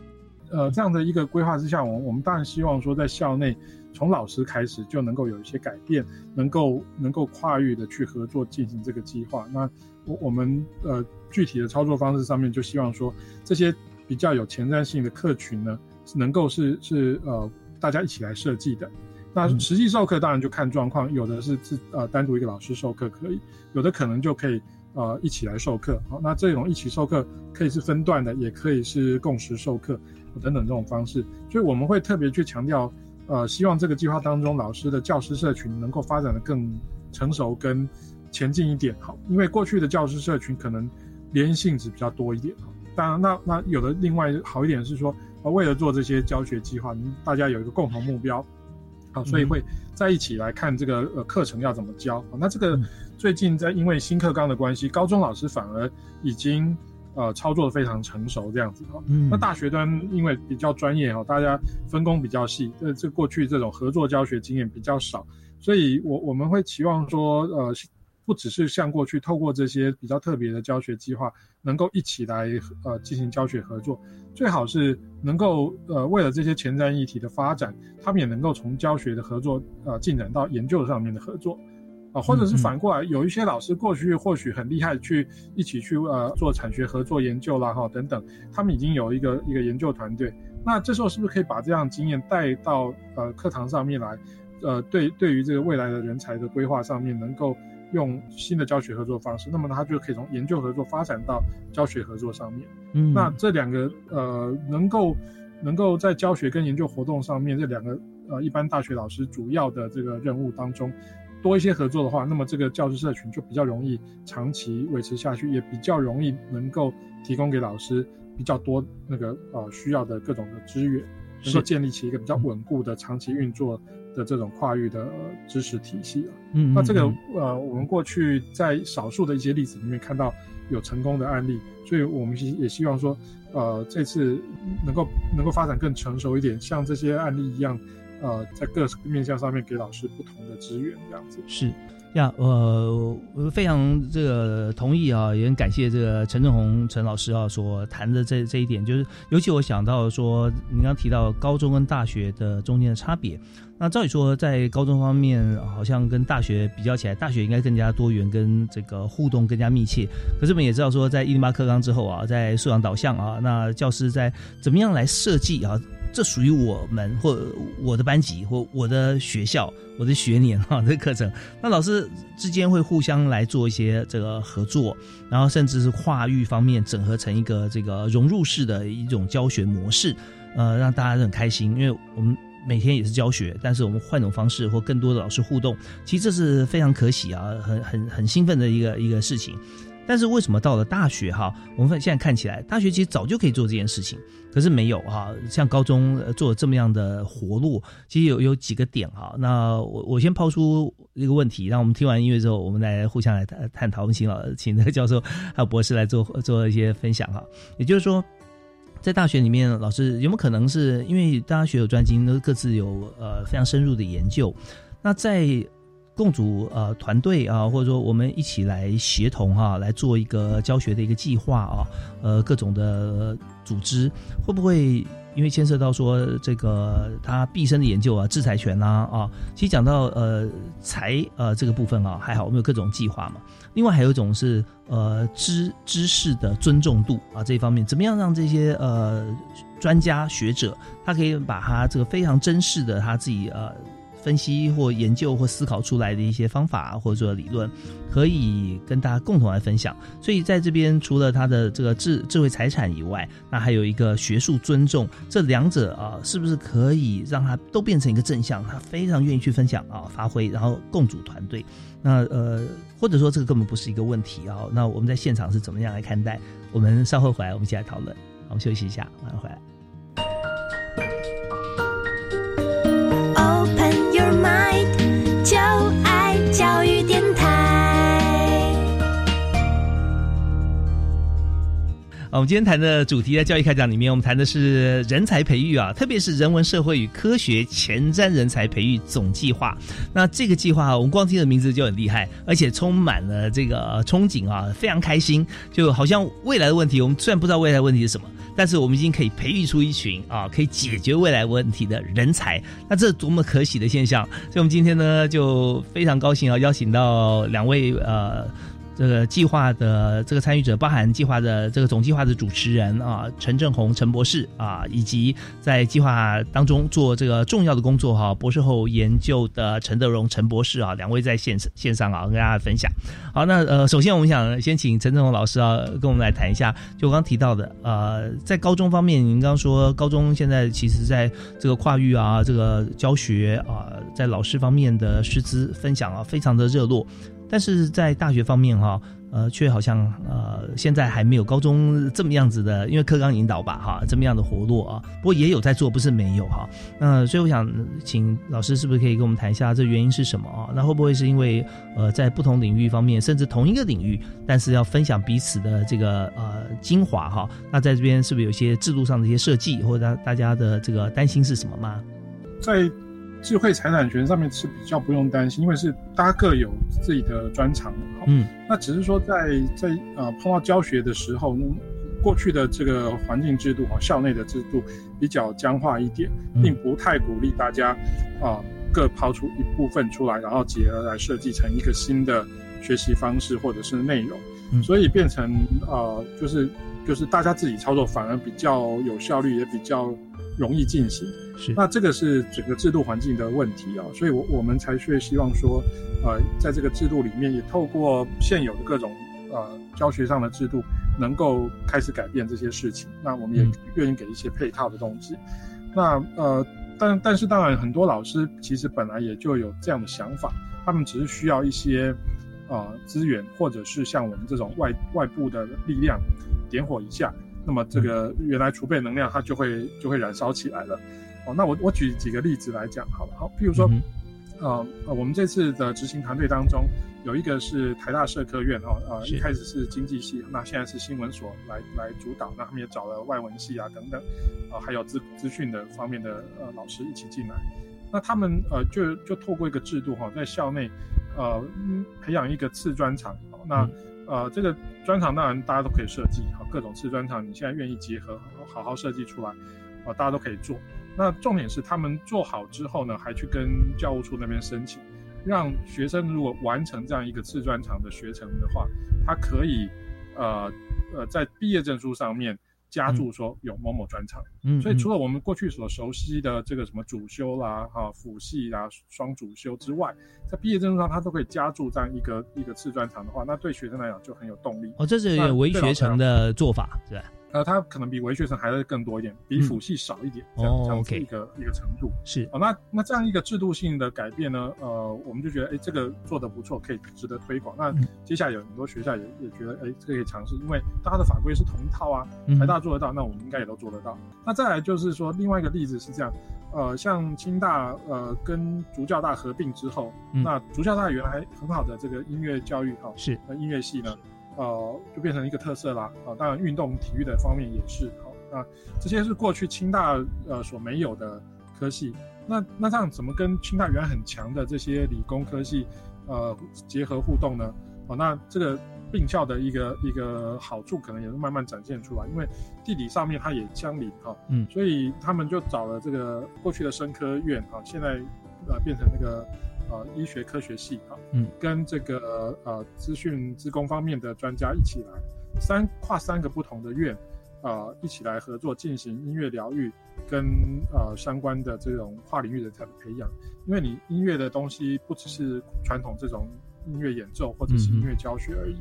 呃，这样的一个规划之下，我我们当然希望说，在校内从老师开始就能够有一些改变，能够能够跨域的去合作进行这个计划。那我我们呃具体的操作方式上面，就希望说这些比较有前瞻性的客群呢，能够是是呃大家一起来设计的。那实际授课当然就看状况，有的是是呃单独一个老师授课可以，有的可能就可以呃一起来授课。好，那这种一起授课可以是分段的，也可以是共识授课。等等这种方式，所以我们会特别去强调，呃，希望这个计划当中老师的教师社群能够发展的更成熟跟前进一点，好，因为过去的教师社群可能联谊性质比较多一点，当然，那那有的另外好一点是说，为了做这些教学计划，大家有一个共同目标，好，所以会在一起来看这个呃课程要怎么教，那这个最近在因为新课纲的关系，高中老师反而已经。呃，操作的非常成熟，这样子哈。嗯。那大学端因为比较专业哈，大家分工比较细，这这过去这种合作教学经验比较少，所以我我们会期望说，呃，不只是像过去透过这些比较特别的教学计划，能够一起来呃进行教学合作，最好是能够呃为了这些前瞻议题的发展，他们也能够从教学的合作呃进展到研究上面的合作。啊，或者是反过来，有一些老师过去或许很厉害，去一起去呃做产学合作研究啦，哈等等，他们已经有一个一个研究团队。那这时候是不是可以把这样经验带到呃课堂上面来？呃，对，对于这个未来的人才的规划上面，能够用新的教学合作方式，那么他就可以从研究合作发展到教学合作上面。嗯，那这两个呃能够能够在教学跟研究活动上面这两个呃一般大学老师主要的这个任务当中。多一些合作的话，那么这个教师社群就比较容易长期维持下去，也比较容易能够提供给老师比较多那个呃需要的各种的资源，能够建立起一个比较稳固的长期运作的这种跨域的知识体系嗯，那这个呃，我们过去在少数的一些例子里面看到有成功的案例，所以我们也希望说，呃，这次能够能够发展更成熟一点，像这些案例一样。呃，在各面向上面给老师不同的资源，这样子是呀。呃，我非常这个同意啊，也很感谢这个陈正宏陈老师啊所谈的这这一点，就是尤其我想到说，你刚提到高中跟大学的中间的差别。那照理说，在高中方面，好像跟大学比较起来，大学应该更加多元，跟这个互动更加密切。可是我们也知道说，在一零八课纲之后啊，在素养导向啊，那教师在怎么样来设计啊？这属于我们或我的班级或我的学校我的学年哈，这课程，那老师之间会互相来做一些这个合作，然后甚至是跨域方面整合成一个这个融入式的一种教学模式，呃，让大家都很开心，因为我们每天也是教学，但是我们换种方式或更多的老师互动，其实这是非常可喜啊，很很很兴奋的一个一个事情。但是为什么到了大学哈，我们现在看起来，大学其实早就可以做这件事情，可是没有哈，像高中做这么样的活路，其实有有几个点哈。那我我先抛出一个问题，让我们听完音乐之后，我们来互相来探探讨。我们请老请那个教授还有博士来做做一些分享哈。也就是说，在大学里面，老师有没有可能是因为大家学有专精，都各自有呃非常深入的研究，那在共组呃团队啊，或者说我们一起来协同哈，来做一个教学的一个计划啊，呃各种的组织会不会因为牵涉到说这个他毕生的研究啊，制裁权啦啊，其实讲到呃财呃这个部分啊还好，我们有各种计划嘛。另外还有一种是呃知知识的尊重度啊这一方面，怎么样让这些呃专家学者他可以把他这个非常珍视的他自己呃。分析或研究或思考出来的一些方法或者说理论，可以跟大家共同来分享。所以在这边，除了他的这个智智慧财产以外，那还有一个学术尊重，这两者啊，是不是可以让他都变成一个正向？他非常愿意去分享啊，发挥，然后共组团队。那呃，或者说这个根本不是一个问题啊。那我们在现场是怎么样来看待？我们稍后回来，我们一起来讨论。我们休息一下，马上回来。我们今天谈的主题在教育开讲里面，我们谈的是人才培育啊，特别是人文社会与科学前瞻人才培育总计划。那这个计划，我们光听的名字就很厉害，而且充满了这个憧憬啊，非常开心，就好像未来的问题，我们虽然不知道未来问题是什么，但是我们已经可以培育出一群啊，可以解决未来问题的人才。那这多么可喜的现象！所以，我们今天呢，就非常高兴啊，邀请到两位呃。这个计划的这个参与者，包含计划的这个总计划的主持人啊，陈正宏陈博士啊，以及在计划当中做这个重要的工作哈，博士后研究的陈德荣陈博士啊，两位在线线上啊，跟大家分享。好，那呃，首先我们想先请陈正宏老师啊，跟我们来谈一下，就我刚提到的呃，在高中方面，您刚刚说高中现在其实在这个跨域啊，这个教学啊，在老师方面的师资分享啊，非常的热络。但是在大学方面哈，呃，却好像呃，现在还没有高中这么样子的，因为课纲引导吧哈，这么样的活络啊。不过也有在做，不是没有哈。那所以我想请老师是不是可以跟我们谈一下这原因是什么啊？那会不会是因为呃，在不同领域方面，甚至同一个领域，但是要分享彼此的这个呃精华哈？那在这边是不是有些制度上的一些设计，或者大大家的这个担心是什么吗？在。智慧财产权上面是比较不用担心，因为是大家各有自己的专长。嗯，那只是说在在呃碰到教学的时候，过去的这个环境制度和，校内的制度比较僵化一点，并不太鼓励大家啊各抛出一部分出来，然后结合来设计成一个新的学习方式或者是内容。所以变成呃就是就是大家自己操作反而比较有效率，也比较容易进行。是，那这个是整个制度环境的问题啊，所以，我我们才去希望说，呃，在这个制度里面，也透过现有的各种呃教学上的制度，能够开始改变这些事情。那我们也愿意给一些配套的东西。那呃，但但是当然，很多老师其实本来也就有这样的想法，他们只是需要一些呃资源，或者是像我们这种外外部的力量点火一下，那么这个原来储备能量它就会就会燃烧起来了。哦，那我我举几个例子来讲好了，好，譬如说，呃呃，我们这次的执行团队当中，有一个是台大社科院哦，呃，一开始是经济系，那现在是新闻所来来主导，那他们也找了外文系啊等等，啊，还有资资讯的方面的呃老师一起进来，那他们呃就就透过一个制度哈，在校内呃培养一个次专场，那呃这个专场当然大家都可以设计，好，各种次专场你现在愿意结合好好设计出来，啊，大家都可以做。那重点是他们做好之后呢，还去跟教务处那边申请，让学生如果完成这样一个次专长的学程的话，他可以，呃呃，在毕业证书上面加注说有某某专长。嗯，所以除了我们过去所熟悉的这个什么主修啦、哈辅系啦、双主修之外，在毕业证书上它都可以加注这样一个一个次专长的话，那对学生来讲就很有动力。哦，这是有点微学成的做法，是吧？呃，它可能比文学生还要更多一点，比辅系少一点，这样这样子一个一个程度是。哦，那那这样一个制度性的改变呢，呃，我们就觉得，哎，这个做的不错，可以值得推广。那接下来有很多学校也也觉得，哎，这个可以尝试，因为大家的法规是同一套啊，台大做得到，那我们应该也都做得到。那再来就是说，另外一个例子是这样，呃，像清大呃跟竹教大合并之后，那竹教大原来很好的这个音乐教育哈，是音乐系呢。呃，就变成一个特色啦。啊，当然运动体育的方面也是。好，那这些是过去清大呃所没有的科系。那那这样怎么跟清大原来很强的这些理工科系呃结合互动呢？哦，那这个并校的一个一个好处可能也是慢慢展现出来，因为地理上面它也相邻哈。嗯。所以他们就找了这个过去的生科院啊，现在呃变成那个。呃，医学科学系啊，嗯，跟这个呃资讯资工方面的专家一起来，三跨三个不同的院，呃，一起来合作进行音乐疗愈跟呃相关的这种跨领域人才的培养。因为你音乐的东西不只是传统这种音乐演奏或者是音乐教学而已，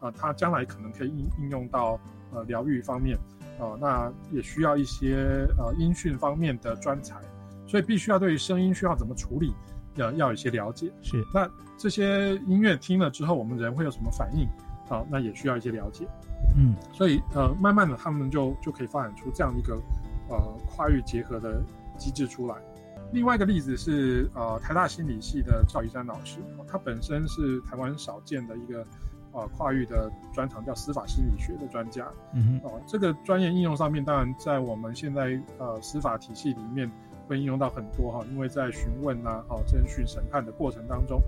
啊，它将来可能可以应应用到呃疗愈方面，啊，那也需要一些呃音讯方面的专才，所以必须要对声音需要怎么处理。要要有一些了解，是那这些音乐听了之后，我们人会有什么反应？好，那也需要一些了解。嗯，所以呃，慢慢的他们就就可以发展出这样一个呃跨域结合的机制出来。另外一个例子是呃台大心理系的赵一山老师，他本身是台湾少见的一个呃跨域的专长，叫司法心理学的专家。嗯哼哦，这个专业应用上面，当然在我们现在呃司法体系里面会应用到很多哈，因为在询问啊、哦侦讯、审判的过程当中，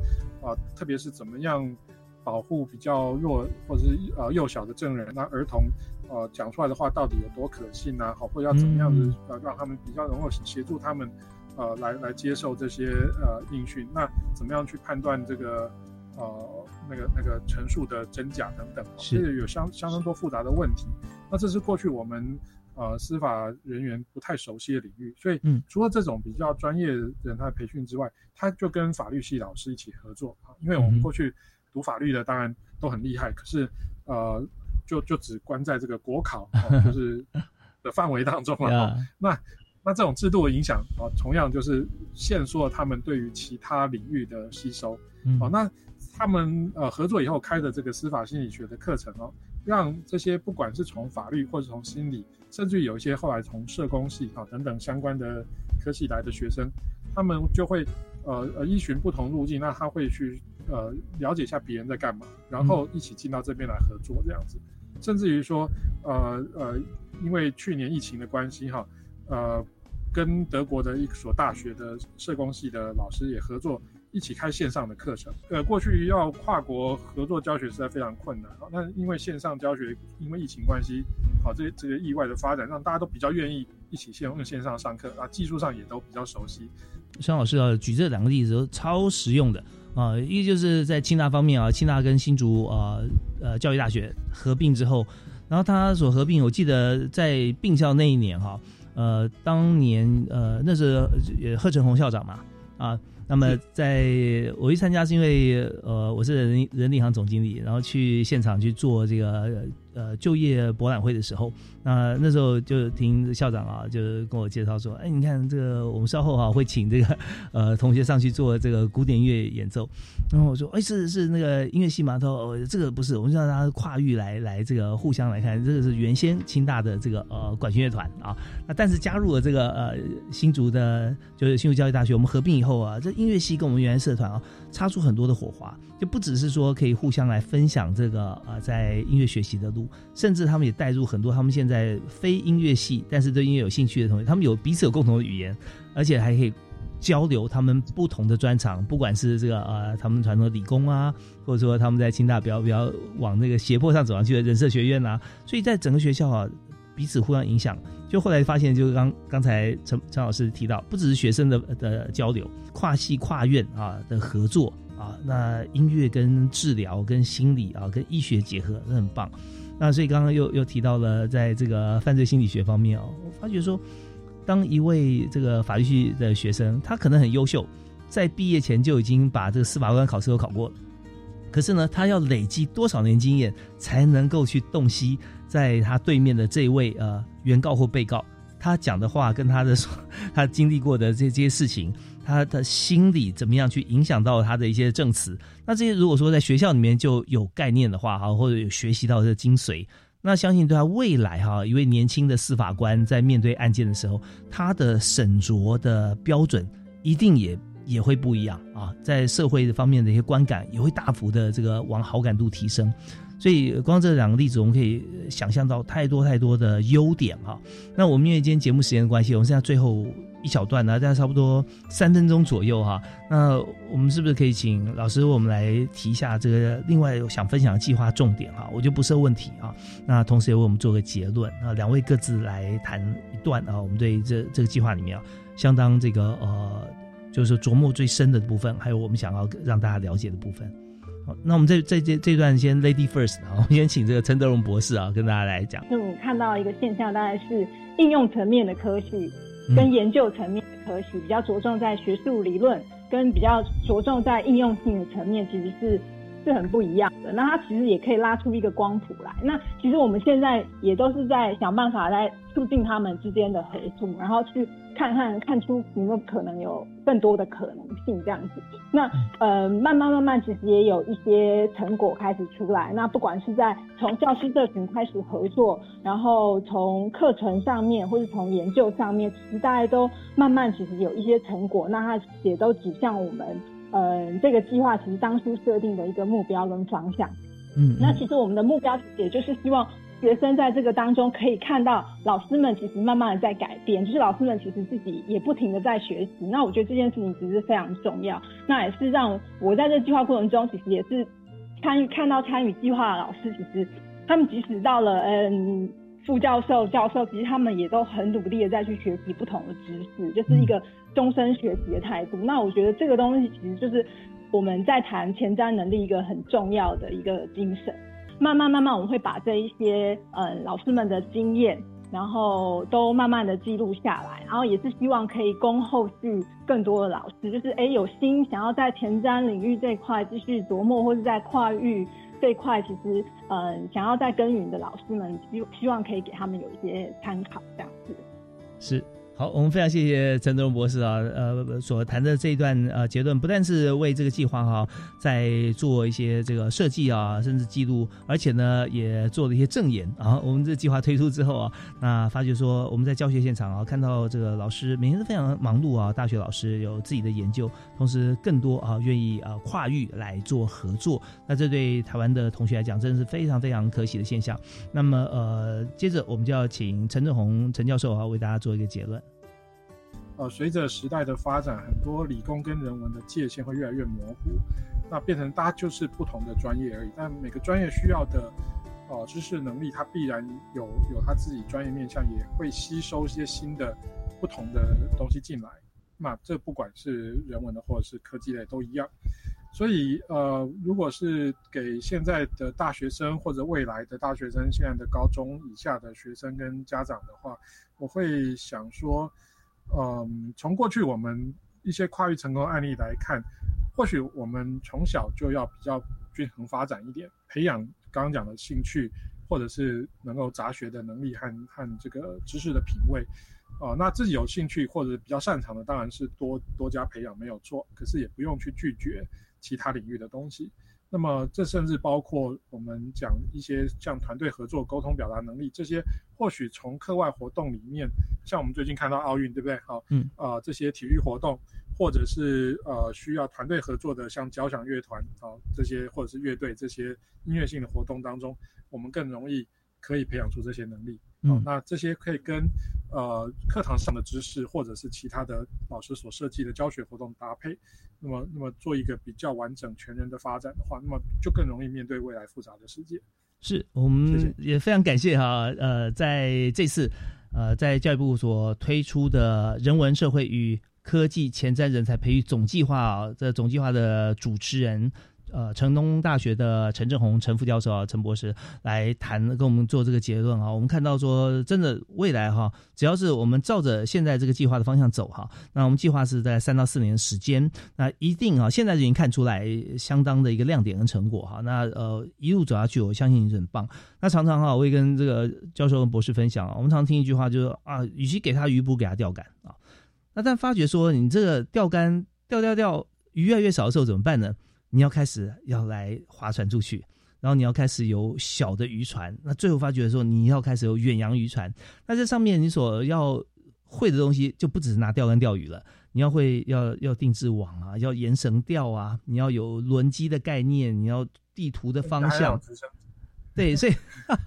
啊，特别是怎么样保护比较弱或者是呃幼小的证人，那儿童呃讲出来的话到底有多可信啊？好，或者要怎么样子呃让他们比较能够协助他们呃来来接受这些呃应讯，那怎么样去判断这个呃那个那个陈述的真假等等，是这个有相相当多复杂的问题。那这是过去我们呃司法人员不太熟悉的领域，所以嗯。除了这种比较专业人他的培训之外，他就跟法律系老师一起合作啊，因为我们嗯过去读法律的当然都很厉害，可是呃就就只关在这个国考、哦、就是 的范围当中了、哦 Yeah 那那这种制度的影响啊，同样就是限缩了他们对于其他领域的吸收。嗯。哦，那他们呃合作以后开的这个司法心理学的课程哦，让这些不管是从法律或者从心理，甚至于有一些后来从社工系啊等等相关的科系来的学生，他们就会呃呃依循不同路径，那他会去呃了解一下别人在干嘛，然后一起进到这边来合作这样子，甚至于说呃呃，因为去年疫情的关系哈，呃。跟德国的一所大学的社工系的老师也合作，一起开线上的课程。呃，过去要跨国合作教学实在非常困难。那因为线上教学，因为疫情关系，好，这这个意外的发展，让大家都比较愿意一起线用线上上课啊，技术上也都比较熟悉。肖老师啊，举这两个例子都超实用的啊，一就是在清大方面啊，清大跟新竹啊呃教育大学合并之后，然后他所合并，我记得在并校那一年哈、呃，当年呃那是呃贺成红校长嘛啊，那么在我去参加是因为呃我是人人力行总经理，然后去现场去做这个呃就业博览会的时候，那那时候就听校长啊就是跟我介绍说，哎，你看这个我们稍后哈、会请这个呃同学上去做这个古典乐演奏，然后我说，哎，是是那个音乐系吗？他说，哦，这个不是，我们让大家跨域来来这个互相来看，这个是原先清大的这个呃管弦乐团啊，那但是加入了这个呃新竹的，就是新竹教育大学，我们合并以后啊，这音乐系跟我们原来社团啊，擦出很多的火花，就不只是说可以互相来分享这个呃在音乐学习的路，甚至他们也带入很多他们现在在非音乐系但是对音乐有兴趣的同学，他们有彼此有共同的语言，而且还可以。交流他们不同的专长，不管是这个呃，他们传统的理工啊，或者说他们在清大比较比较往那个斜坡上走上去的人社学院啊，所以在整个学校啊，彼此互相影响。就后来发现，就刚刚才陈陈老师提到，不只是学生的的交流，跨系跨院啊的合作啊，那音乐跟治疗、跟心理啊、跟医学结合，那很棒。那所以刚刚又又提到了，在这个犯罪心理学方面哦，我发觉说。当一位这个法律系的学生，他可能很优秀，在毕业前就已经把这个司法官考试都考过了。可是呢，他要累积多少年经验，才能够去洞悉在他对面的这位呃原告或被告，他讲的话跟他的 他经历过的这这些事情，他的心理怎么样去影响到他的一些证词？那这些如果说在学校里面就有概念的话，哈，或者有学习到这个精髓。那相信对他未来哈，一位年轻的司法官在面对案件的时候，他的审酌的标准一定也也会不一样啊，在社会方面的一些观感也会大幅的这个往好感度提升。所以光这两个例子，我们可以想象到太多太多的优点哈。那我们因为今天节目时间的关系，我们现在最后一小段呢，大概差不多三分钟左右哈。那我们是不是可以请老师为我们来提一下这个另外想分享的计划重点哈？我就不设问题啊。那同时也为我们做个结论啊，两位各自来谈一段啊，我们对这这个计划里面啊，相当这个呃，就是琢磨最深的部分，还有我们想要让大家了解的部分。好，那我们这这这这段先 lady first 啊，我们先请这个陈德荣博士啊，跟大家来讲。就我看到一个现象，大概是应用层面的科系嗯跟研究层面的科系，比较着重在学术理论，跟比较着重在应用性的层面，其实是是很不一样的。那它其实也可以拉出一个光谱来。那其实我们现在也都是在想办法来促进他们之间的合作，然后去看看看出有没有可能有更多的可能性这样子。那呃，慢慢慢慢，其实也有一些成果开始出来。那不管是在从教师社群开始合作，然后从课程上面，或是从研究上面，其实大家都慢慢其实有一些成果。那它也都指向我们，呃，这个计划其实当初设定的一个目标跟方向。嗯，那其实我们的目标也就是希望学生在这个当中可以看到老师们其实慢慢的在改变，就是老师们其实自己也不停的在学习。那我觉得这件事情其实非常重要，那也是让我在这计划过程中，其实也是参与看到参与计划的老师，其实他们即使到了嗯副教授、教授，其实他们也都很努力的在去学习不同的知识，就是一个终身学习的态度。那我觉得这个东西其实就是我们在谈前瞻能力一个很重要的一个精神。慢慢慢慢，我们会把这一些呃老师们的经验，然后都慢慢的记录下来，然后也是希望可以供后续更多的老师，就是哎有心想要在前瞻领域这一块继续琢磨，或者在跨域这一块，其实嗯想要在耕耘的老师们，希希望可以给他们有一些参考，这样子。是。好，我们非常谢谢陈德荣博士啊，呃，所谈的这一段呃结论，不但是为这个计划哈在做一些这个设计啊，甚至记录，而且呢也做了一些证言啊。我们这计划推出之后啊，那发觉说我们在教学现场啊，看到这个老师每天都非常忙碌啊，大学老师有自己的研究，同时更多啊愿意啊跨域来做合作，那这对台湾的同学来讲，真的是非常非常可喜的现象。那么呃，接着我们就要请陈正宏陈教授啊为大家做一个结论。呃，随着时代的发展，很多理工跟人文的界限会越来越模糊，那变成大家就是不同的专业而已。但每个专业需要的呃知识能力，它必然有有他自己专业面向，也会吸收一些新的不同的东西进来。那这不管是人文的或者是科技类都一样。所以呃，如果是给现在的大学生或者未来的大学生，现在的高中以下的学生跟家长的话，我会想说。嗯，从过去我们一些跨域成功案例来看，或许我们从小就要比较均衡发展一点，培养刚刚讲的兴趣，或者是能够杂学的能力和和这个知识的品味。哦，那自己有兴趣或者比较擅长的，当然是多多加培养没有错，可是也不用去拒绝其他领域的东西。那么，这甚至包括我们讲一些像团队合作、沟通表达能力这些，或许从课外活动里面，像我们最近看到奥运，对不对？好，嗯，啊，这些体育活动，或者是呃需要团队合作的，像交响乐团啊这些，或者是乐队这些音乐性的活动当中，我们更容易可以培养出这些能力。嗯，那这些可以跟呃课堂上的知识，或者是其他的老师所设计的教学活动搭配。那么，那么做一个比较完整、全人的发展的话，那么就更容易面对未来复杂的世界。是，我们也非常感谢哈，呃，在这次，呃，在教育部所推出的人文社会与科技前瞻人才培育总计划啊，这总计划的主持人。呃，成东大学的陈正宏陈副教授啊，陈博士来谈，跟我们做这个结论啊。我们看到说，真的未来哈，只要是我们照着现在这个计划的方向走哈，那我们计划是在三到四年时间，那一定啊，现在就已经看出来相当的一个亮点跟成果哈。那呃，一路走下去，我相信是很棒。那常常哈，我会跟这个教授跟博士分享啊，我们常听一句话，就是啊，与其给他鱼补，给他钓竿啊。那但发觉说，你这个钓竿钓钓钓鱼越来越少的时候怎么办呢？你要开始要来划船出去，然后你要开始有小的渔船，那最后发觉的时候你要开始有远洋渔船，那这上面你所要会的东西就不只是拿钓竿钓鱼了，你要会要要定制网啊，要延绳钓啊，你要有轮机的概念，你要地图的方向，对，所以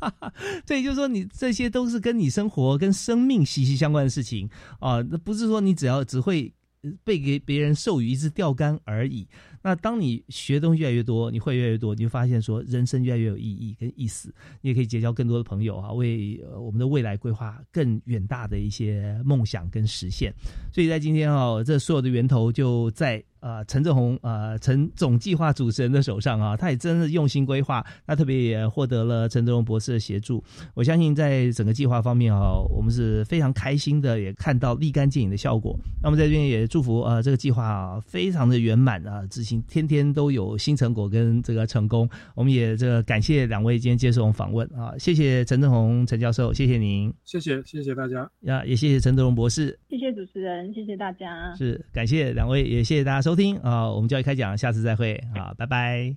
所以就是说你这些都是跟你生活跟生命息息相关的事情啊，那不是说你只要只会被给别人授予一支钓竿而已。那当你学东西越来越多，你会越来越多，你会发现说人生越来越有意义跟意思，你也可以结交更多的朋友啊，为我们的未来规划更远大的一些梦想跟实现。所以在今天啊，这所有的源头就在。呃，陈正宏，呃，陈总计划主持人的手上啊，他也真是用心规划，他特别也获得了陈正宏博士的协助。我相信在整个计划方面啊，我们是非常开心的，也看到立竿见影的效果。那么在这边也祝福呃这个计划啊，非常的圆满啊，执行天天都有新成果跟这个成功。我们也这个感谢两位今天接受我们访问啊，谢谢陈正宏陈教授，谢谢您，谢谢谢谢大家，呀也谢谢陈德荣博士，谢谢主持人，谢谢大家，是感谢两位，也谢谢大家收。收听啊，我们教育开讲，下次再会啊，拜拜。